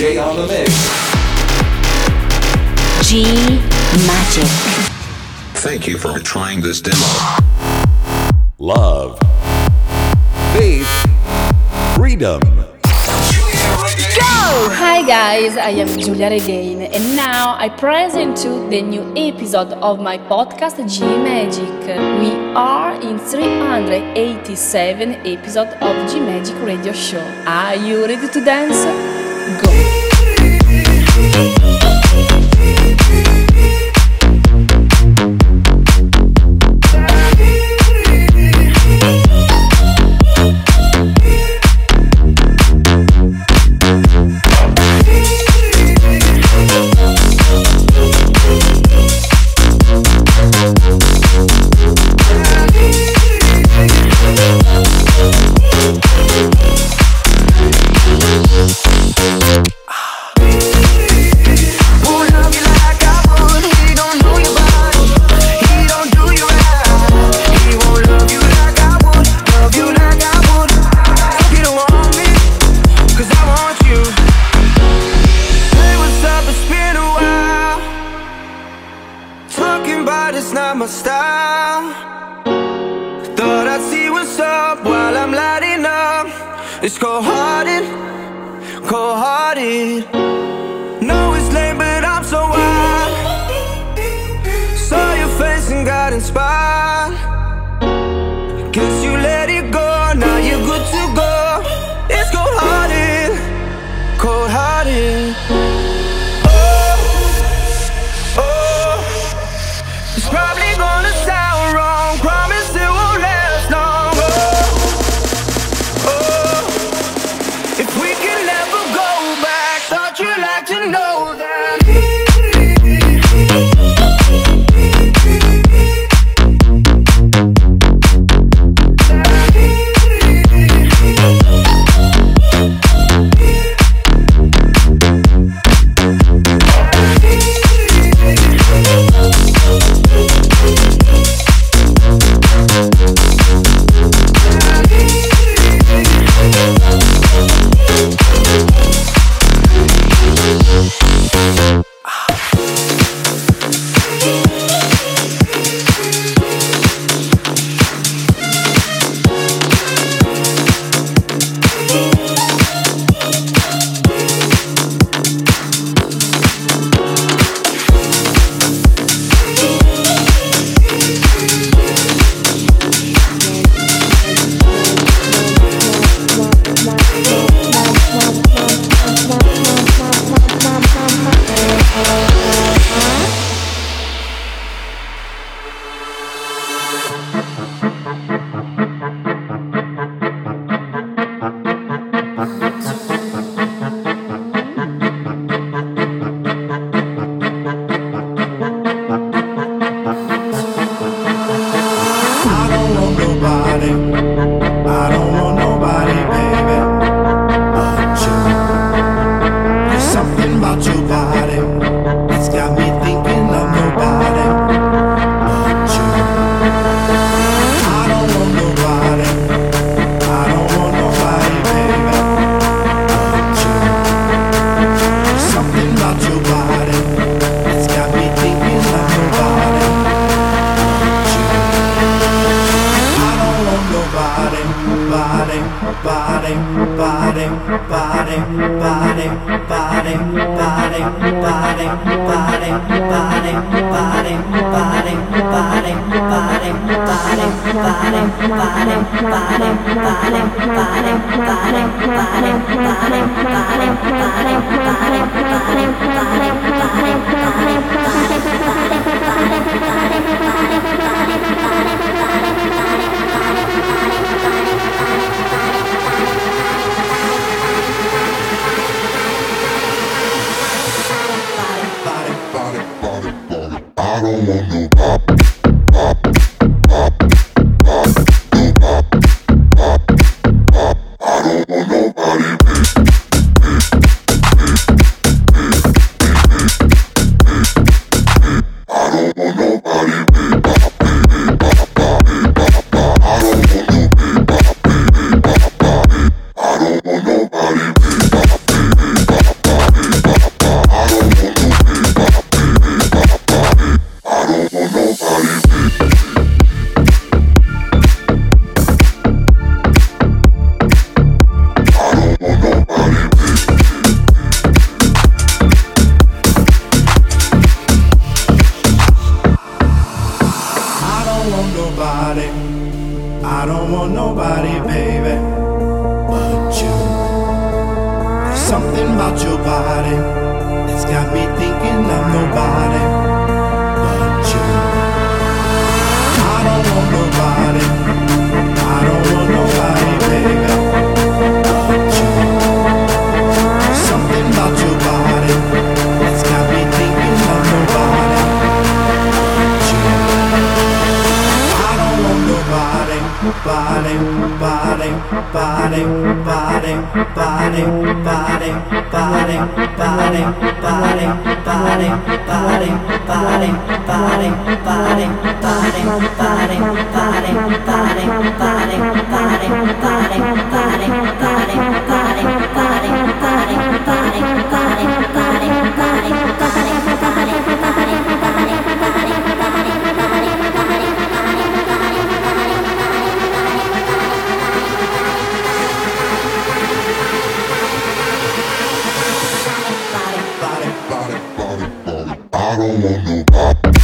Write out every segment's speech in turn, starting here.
DJ on the mix. G Magic. Thank you for trying this demo. Love. Faith. Freedom. Go! Hi guys, I am Giulia Regain and now I present you the new episode of my podcast G Magic. We are in 387 episode of G Magic Radio Show. Are you ready to dance? Go! My style. Thought I'd see what's up while I'm lighting up. It's cold hearted, cold hearted. Know it's late, but I'm so wild. Saw your face and got inspired. up.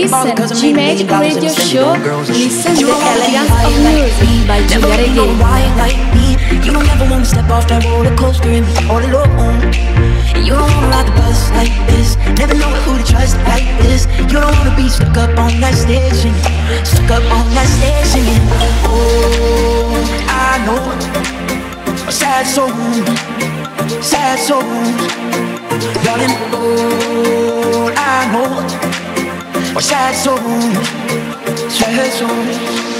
I'm a real big baller cause I'm G-Magic Radio Show. Listen to the elegance of music by like me. You don't ever wanna step off that roller coaster and be all alone. You don't wanna ride the bus like this. Never know who to trust like this. You don't wanna be stuck up on that singing. Stuck up on that singing. Oh, I know sad soul, sad soul. Darling, all I know are sad souls, sad souls. singer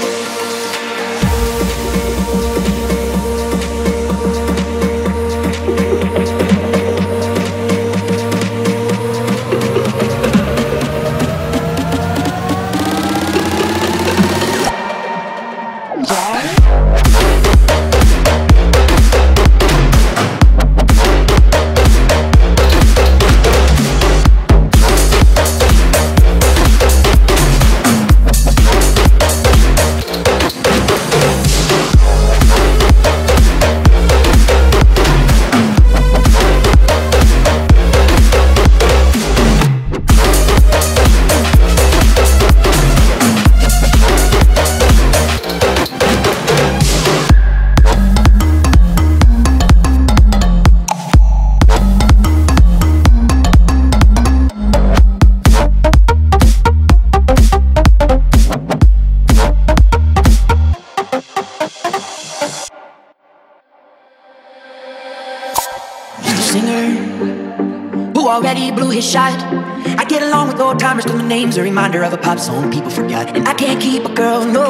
name's a reminder of a pop song people forgot. And I can't keep a girl, no.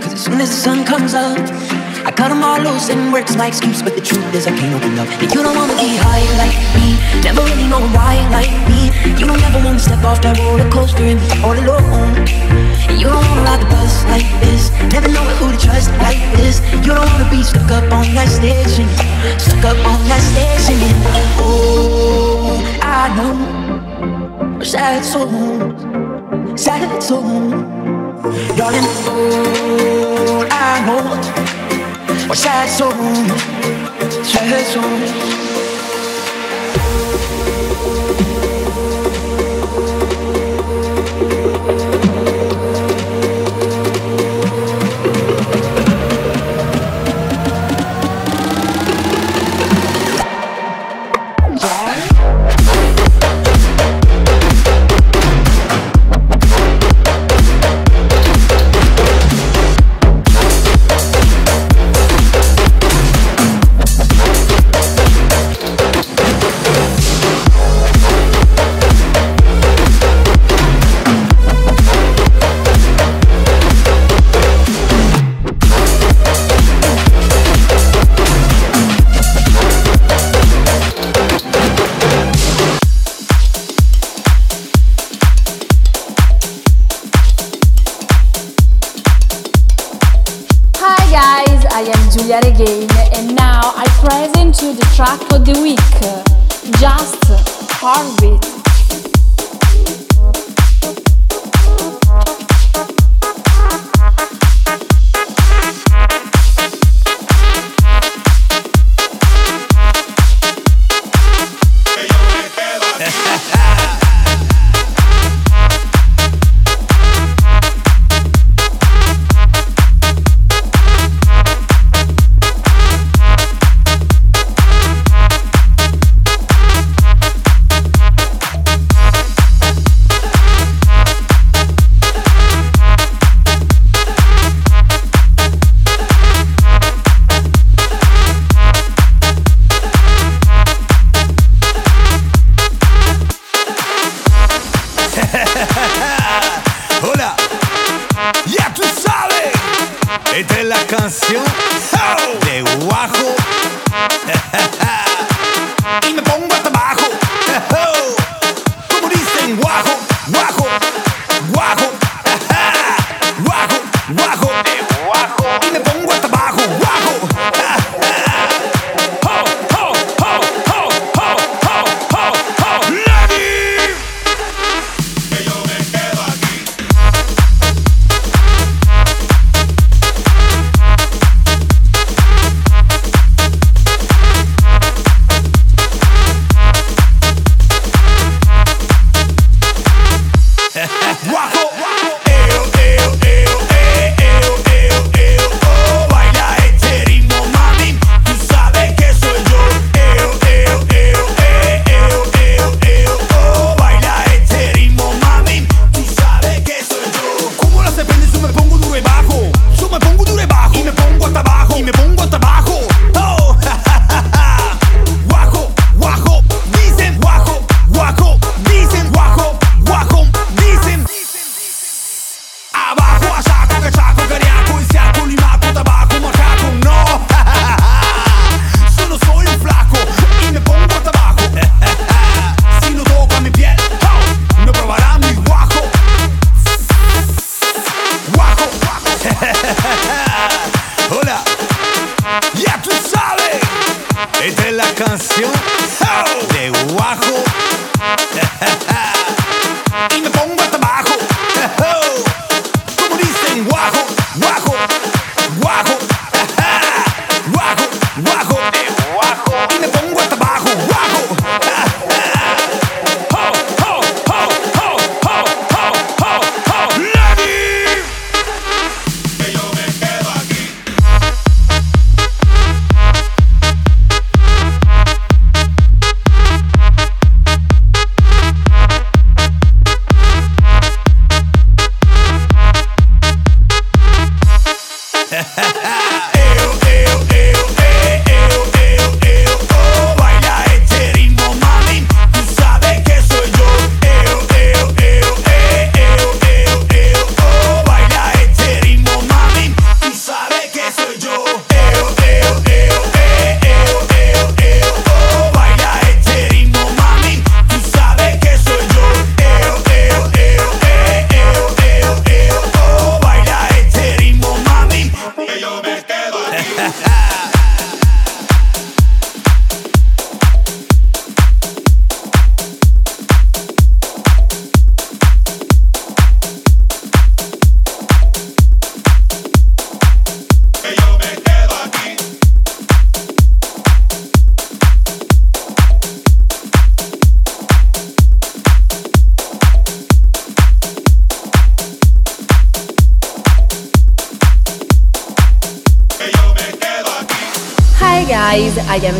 Cause as soon as the sun comes up, I cut them all loose and work's my excuse. But the truth is, I can't open up. And you don't wanna be high like me, never really know why like me. You don't ever wanna step off that roller coaster and be all alone. And you don't wanna ride the bus like this, never know who to trust like this. You don't wanna be stuck up on that station, stuck up on that station. Oh, I know sad souls, sad souls, darling. Oh, I know. Or sad souls, sad souls. Track of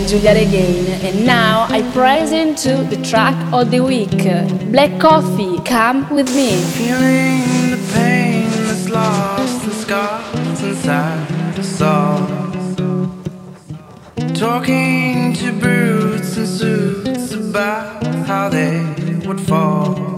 Giulia Regain, and now I present to the track of the week Black Coffee, come with me. Feeling the pain that's lost and scars inside the all. Talking to brutes and suits about how they would fall.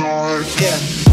Me. Yeah.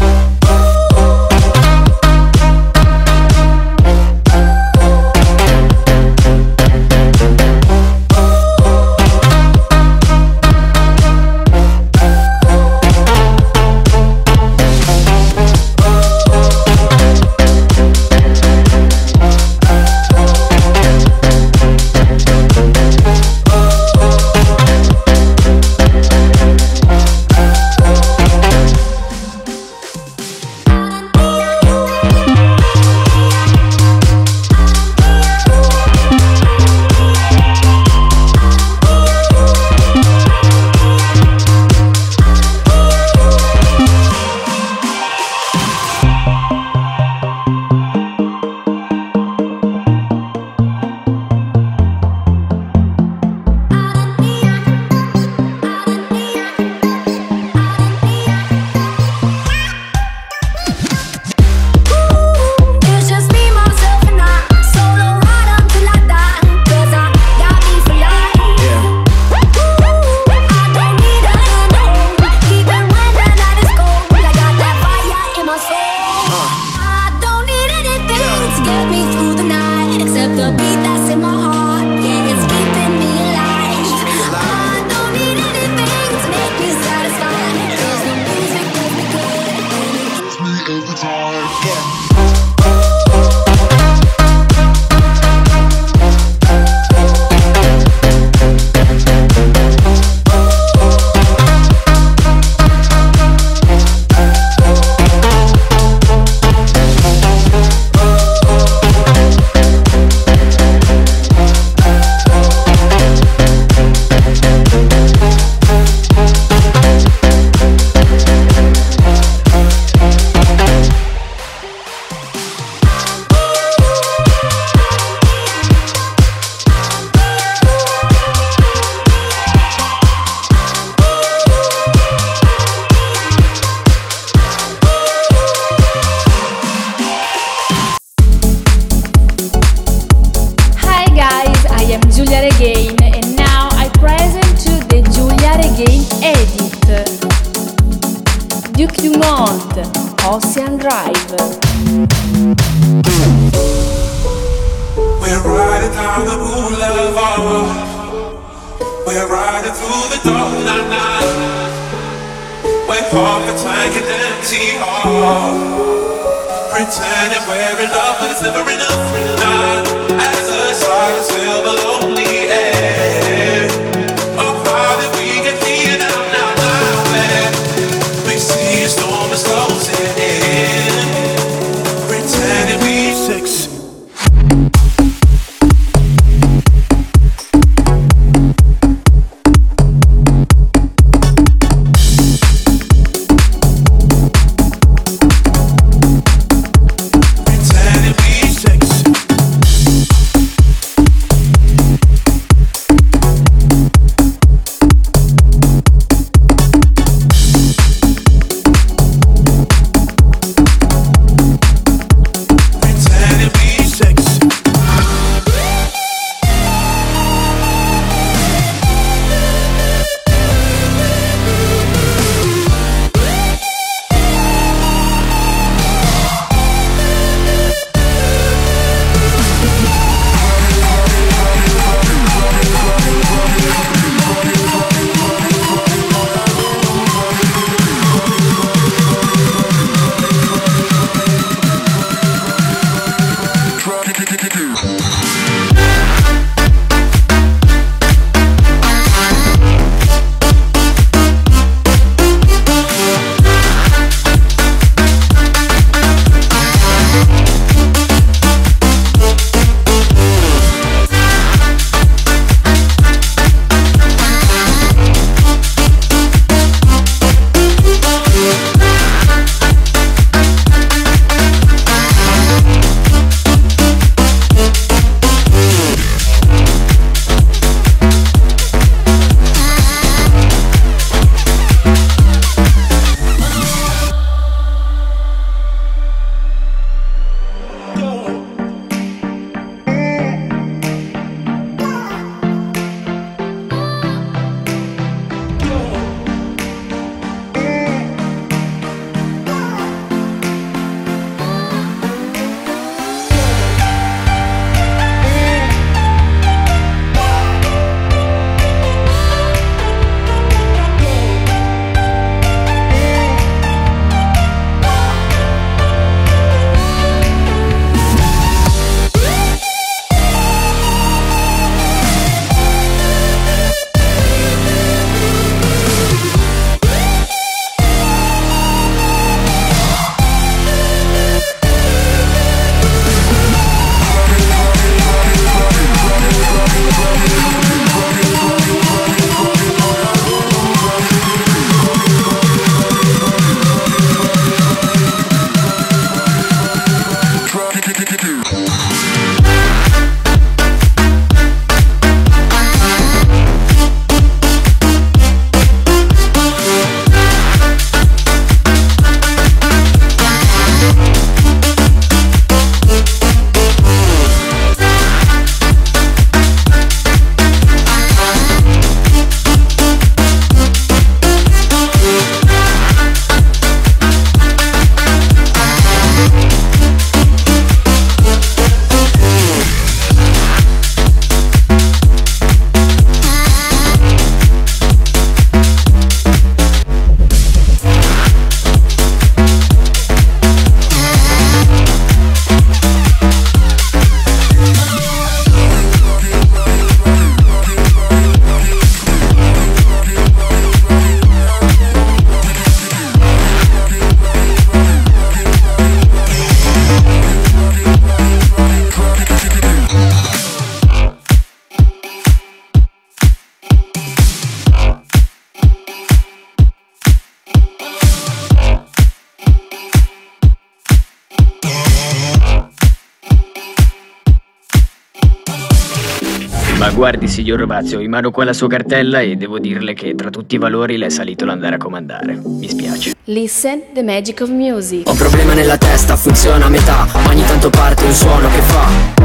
Ma guardi, signor Rovazio, ho in mano qua la sua cartella e devo dirle che tra tutti i valori le è salito l'andare a comandare. Mi spiace. Listen the magic of music. Ho un problema nella testa, funziona a metà Ogni tanto parte un suono che fa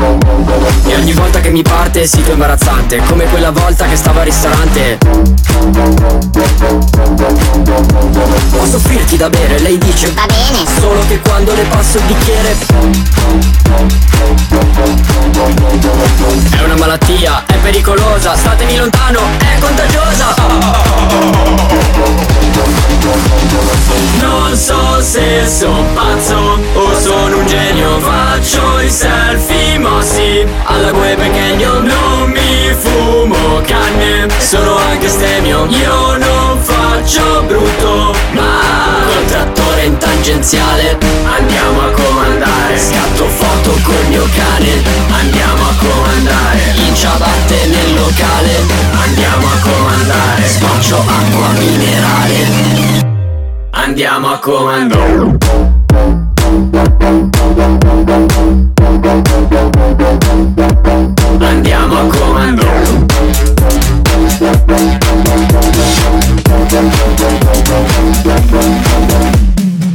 E ogni volta che mi parte sito imbarazzante Come quella volta che stavo al ristorante. Posso offrirti da bere? Lei dice Va bene. Solo che quando le passo il bicchiere. È una malattia, è pericolosa Statemi lontano, è contagiosa. Non so se sono pazzo o sono un genio Faccio i selfie mossi alla gue pequeño Non mi fumo canne, sono anche stemio. Io non faccio brutto, ma col trattore in tangenziale. Andiamo a comandare. Scatto foto col mio cane. Andiamo a comandare. In ciabatte nel locale. Andiamo a comandare. Spaccio acqua minerale Andiamo a comandare Andiamo a comandare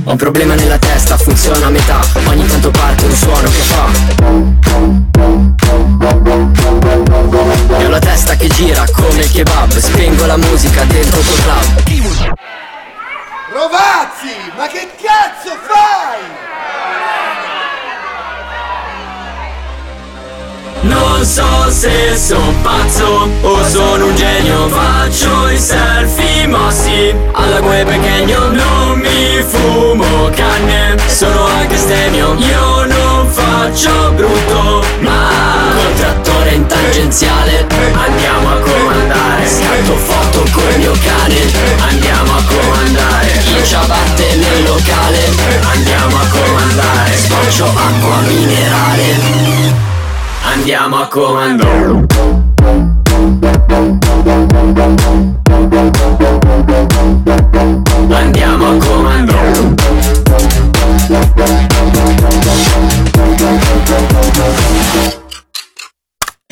Ho un problema nella testa, funziona a metà. Ogni tanto parte un suono che fa. E ho la testa che gira come il kebab. Spengo la musica dentro quel club Rovazzi, ma che cazzo fai? Non so se sono pazzo o sono un genio Faccio i selfie mossi. Alla gue pequeño Non mi fumo canne, sono anche stemio Io non faccio brutto, ma col trattore in tangenziale Andiamo a comandare. Scatto foto col mio cane Andiamo a comandare. In ciabatte nel locale Andiamo a comandare. Spaccio acqua minerale Andiamo a comando. Andiamo a comando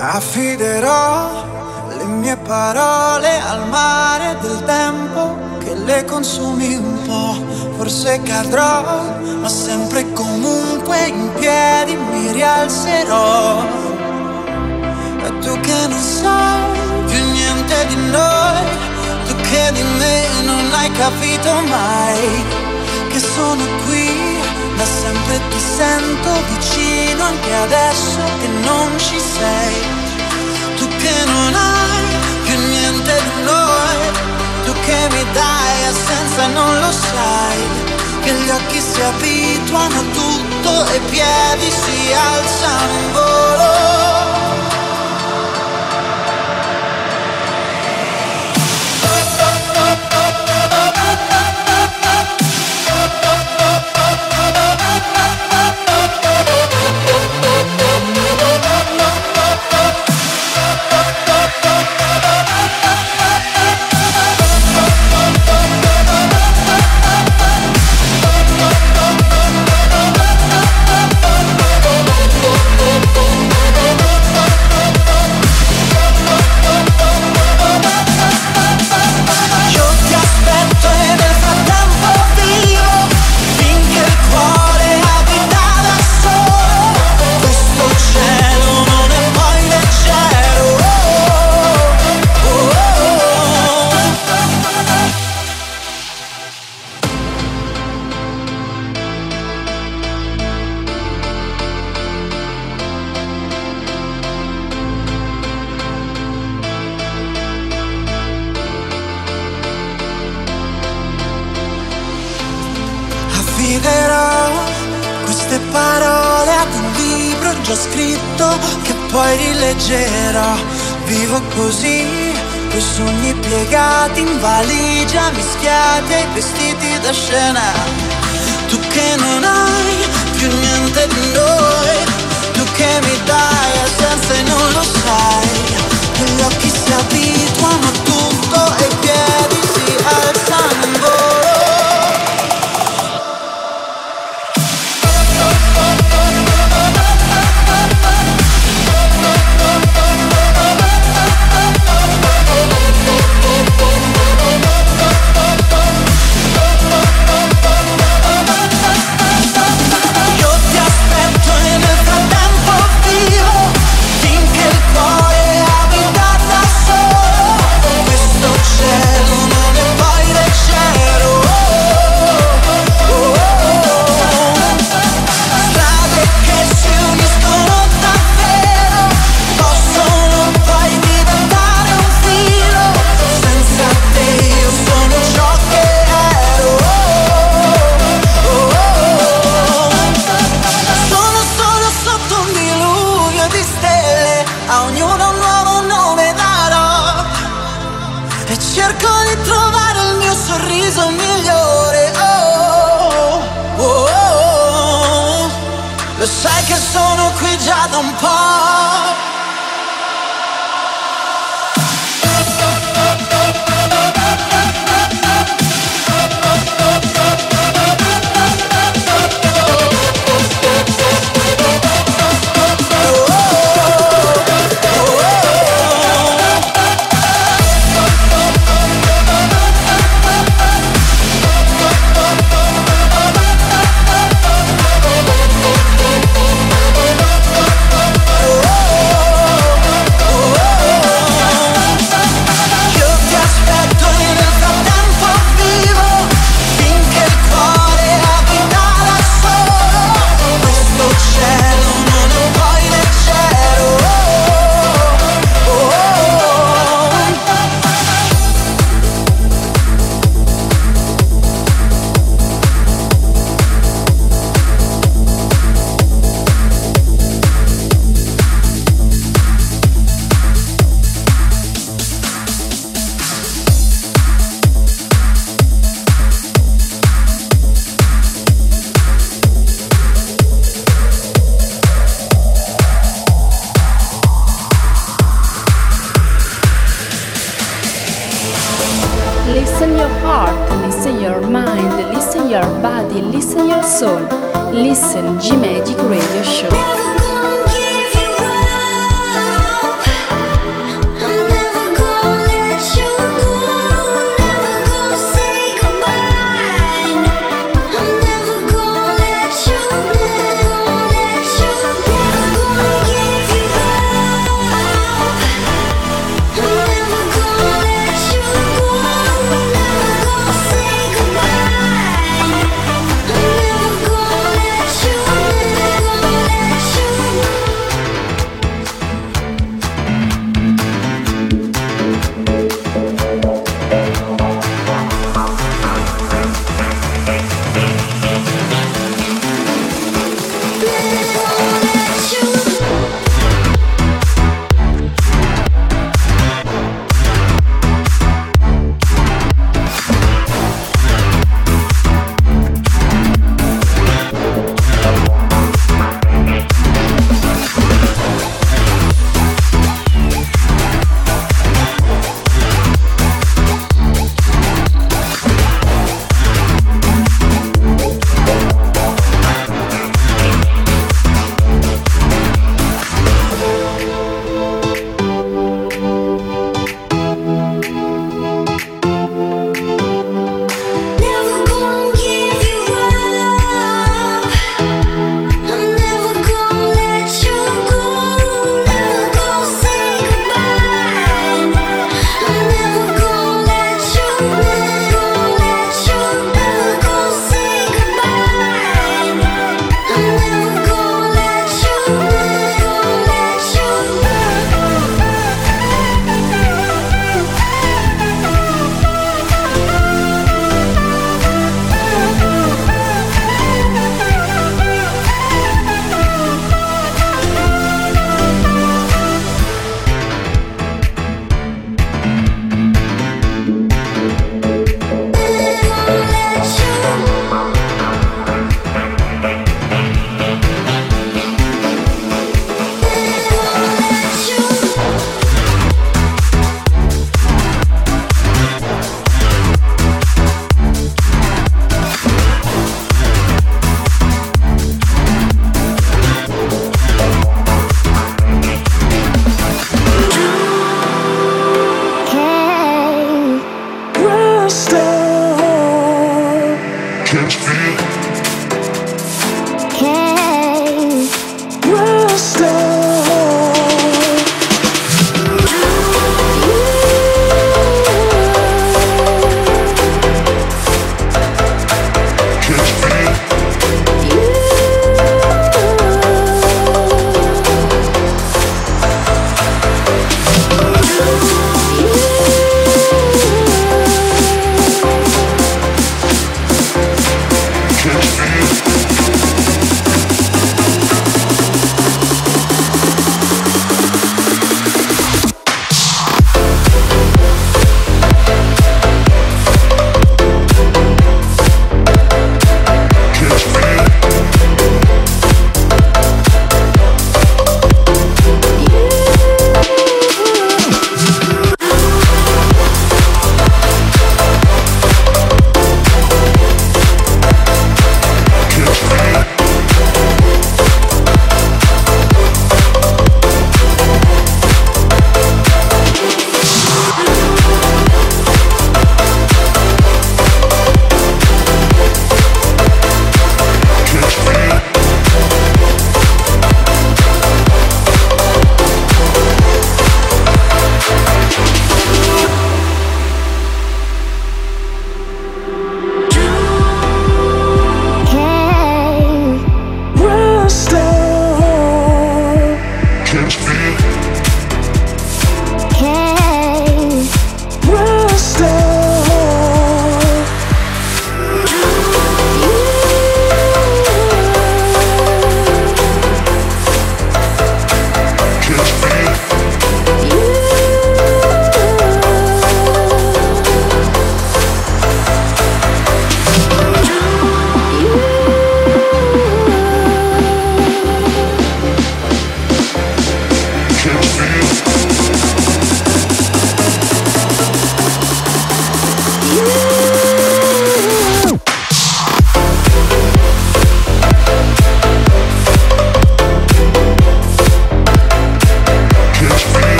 Affiderò le mie parole al mare del tempo che le consumi un po'. Forse cadrò, ma sempre e comunque in piedi mi rialzerò. E tu che non sai più niente di noi, tu che di me non hai capito mai, che sono qui da sempre ti sento vicino anche adesso che non ci sei. Tu che non hai più niente di noi, tu che mi dai assenza non lo sai, che gli occhi si abituano a tutto e i piedi si alzano in volo.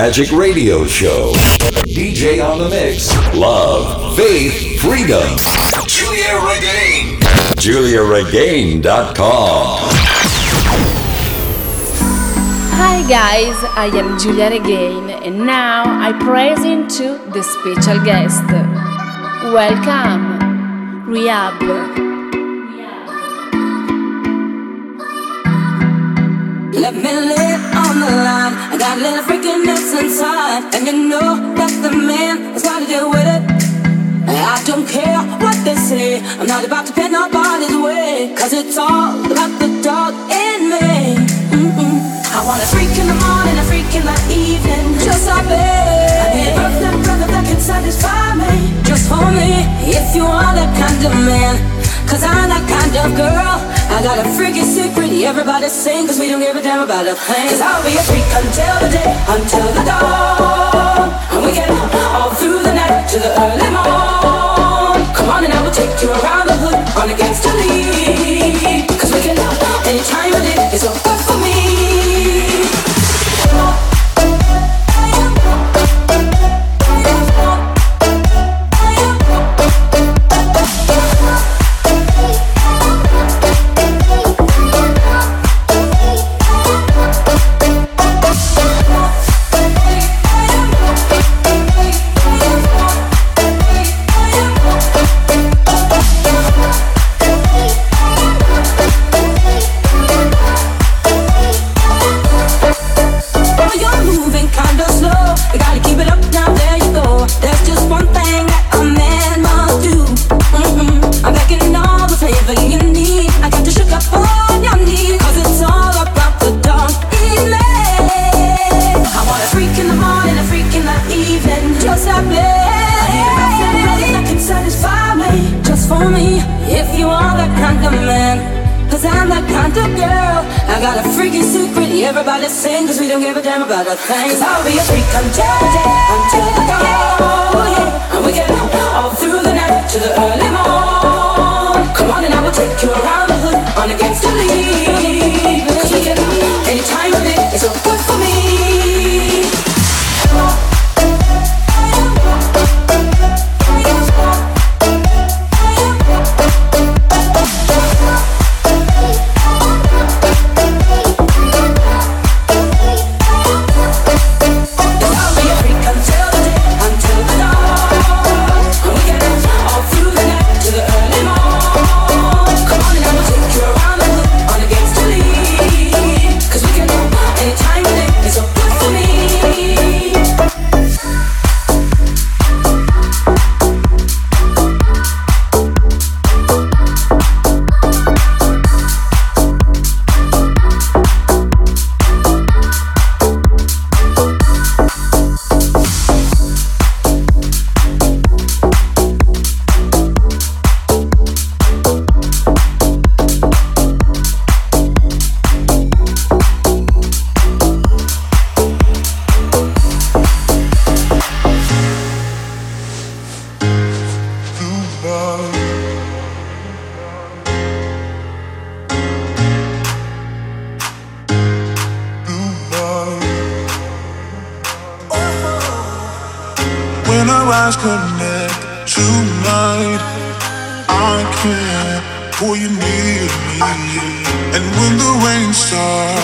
Magic Radio Show. DJ on the mix. Love, faith, freedom. Giulia Regain. GiuliaRegain.com. Hi guys, I am Giulia Regain and now I present to the special guest. Welcome, R3HAB. Let me lay on the line. Little freakiness inside, and you know that the man has got to deal with it. I don't care what they say. I'm not about to pin nobody's way, cause it's all about the dog in me. I want a freak in the morning, a freak in the evening. Just like me. I need a brother that can satisfy me. Just for me, if you are that kind of man. Cause I'm that kind of girl. I got a freaky secret, everybody sing, cause we don't give a damn about a thing. Cause I'll be a freak until the day, until the dawn. And we can all through the night to the early morn. Come on and I will take you around the hood on against the lead. Cause we can any time of day, it's so good for me. That kind of girl. I got a freaky secret, everybody sing, cause we don't give a damn about a thing. Cause I'll be a freak until the day, until the dawn, yeah. And we get all through the night to the early morn.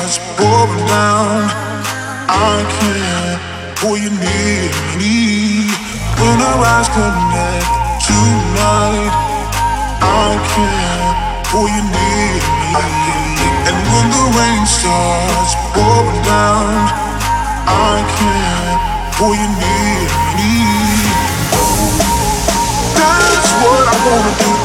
Down, I can't pull you near me. When our eyes connect tonight, I can't pull you near me. And when the rain starts pouring down, I can't pull you near me. That's what I wanna do.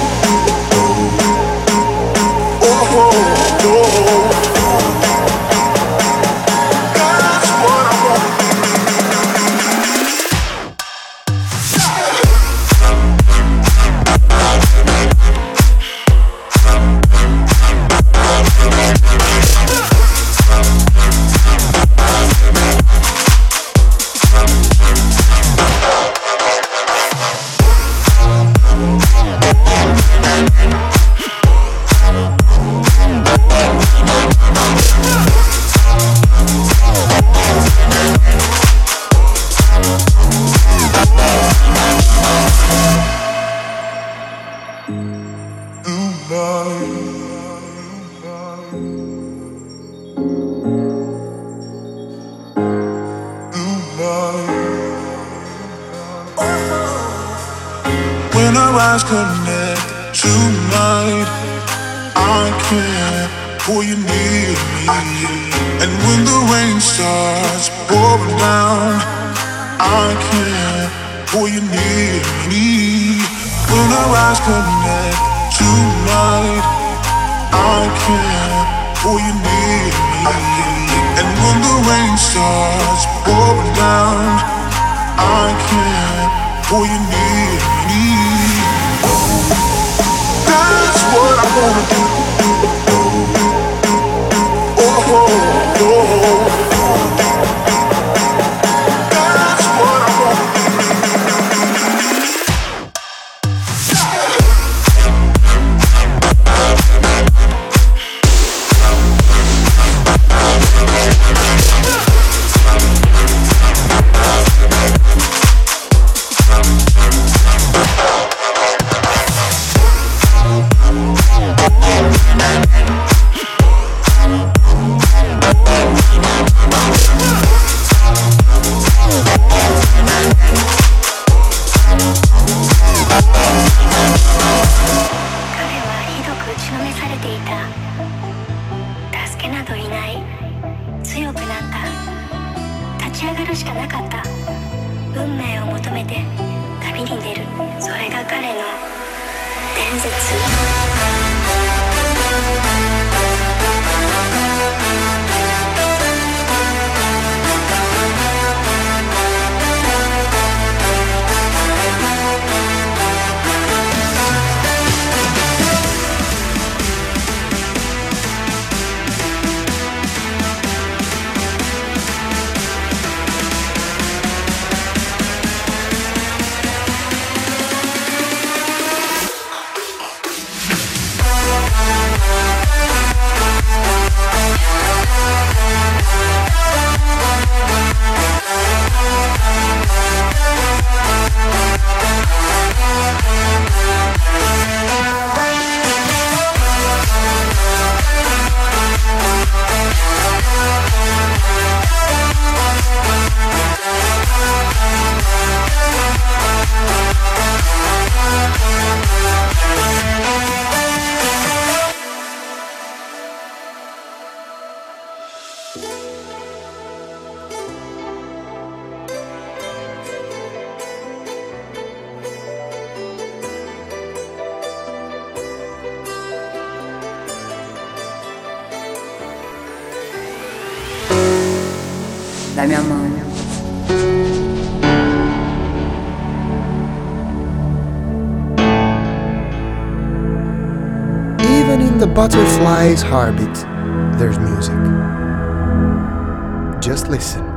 Starts pouring down, I can't pull you near me. That's what I wanna do. Butterfly's heartbeat, there's music. Just listen.